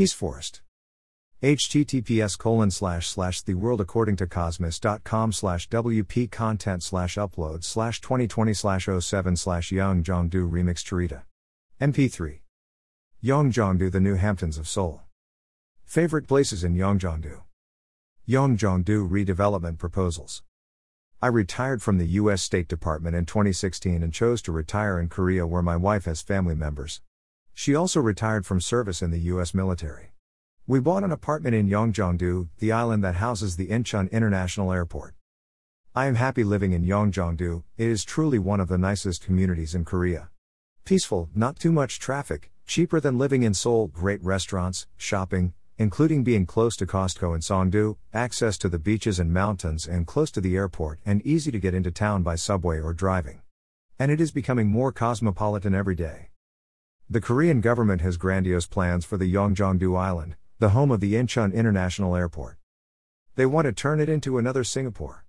Peace Forest. https colon slash slash the world according to cosmos.com slash wp content slash upload slash 2020 slash 07 slash young jongdo remix charita mp3 Yeongjongdo the New Hamptons of Seoul favorite places in Yeongjongdo Yeongjongdo redevelopment proposals I retired from the U.S. State Department in 2016 and chose to retire in Korea where my wife has family members. She also retired from service in the U.S. military. We bought an apartment in Yeongjongdo, the island that houses the Incheon International Airport. I am happy living in Yeongjongdo, it is truly one of the nicest communities in Korea. Peaceful, not too much traffic, cheaper than living in Seoul, great restaurants, shopping, including being close to Costco and Songdo, access to the beaches and mountains, and close to the airport, and easy to get into town by subway or driving. And it is becoming more cosmopolitan every day. The Korean government has grandiose plans for the Yeongjongdo Island, the home of the Incheon International Airport. They want to turn it into another Singapore.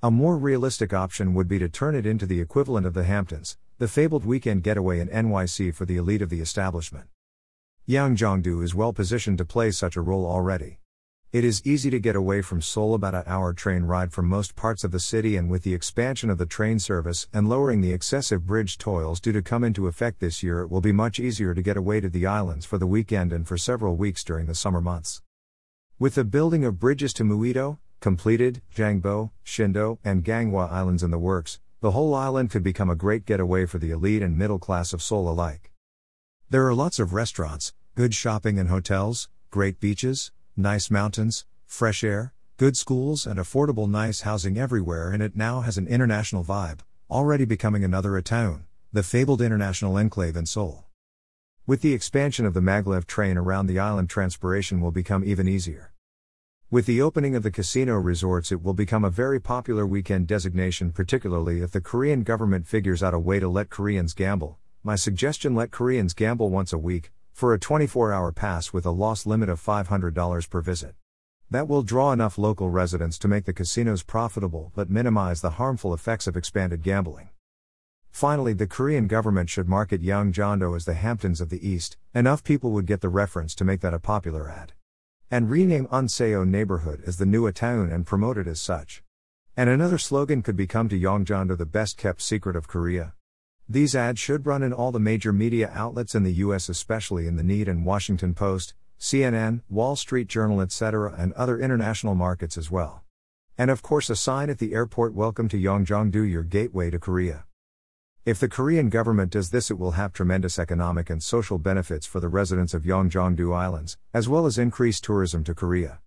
A more realistic option would be to turn it into the equivalent of the Hamptons, the fabled weekend getaway in NYC for the elite of the establishment. Yeongjongdo is well positioned to play such a role already. It is easy to get away from Seoul about an hour train ride from most parts of the city and with the expansion of the train service and lowering the excessive bridge tolls due to come into effect this year it will be much easier to get away to the islands for the weekend and for several weeks during the summer months. With the building of bridges to Muido, completed, Jangbo, Shindo, and Ganghwa Islands in the works, the whole island could become a great getaway for the elite and middle class of Seoul alike. There are lots of restaurants, good shopping and hotels, great beaches, nice mountains, fresh air, good schools, and affordable nice housing everywhere, and it now has an international vibe, already becoming another Itaewon, the fabled international enclave in Seoul. With the expansion of the maglev train around the island, transpiration will become even easier. With the opening of the casino resorts, it will become a very popular weekend designation, particularly if the Korean government figures out a way to let Koreans gamble, my suggestion let Koreans gamble once a week, for a 24 hour pass with a loss limit of $500 per visit. That will draw enough local residents to make the casinos profitable but minimize the harmful effects of expanded gambling. Finally, the Korean government should market Yeongjongdo as the Hamptons of the East, enough people would get the reference to make that a popular ad. And rename Unseo neighborhood as the new Itaewon and promote it as such. And another slogan could become to Yeongjongdo the best kept secret of Korea. These ads should run in all the major media outlets in the US, especially in the Need and Washington Post, CNN, Wall Street Journal, etc., and other international markets as well. And of course, a sign at the airport Welcome to Yeongjongdo, your gateway to Korea. If the Korean government does this, it will have tremendous economic and social benefits for the residents of Yeongjongdo Islands, as well as increased tourism to Korea.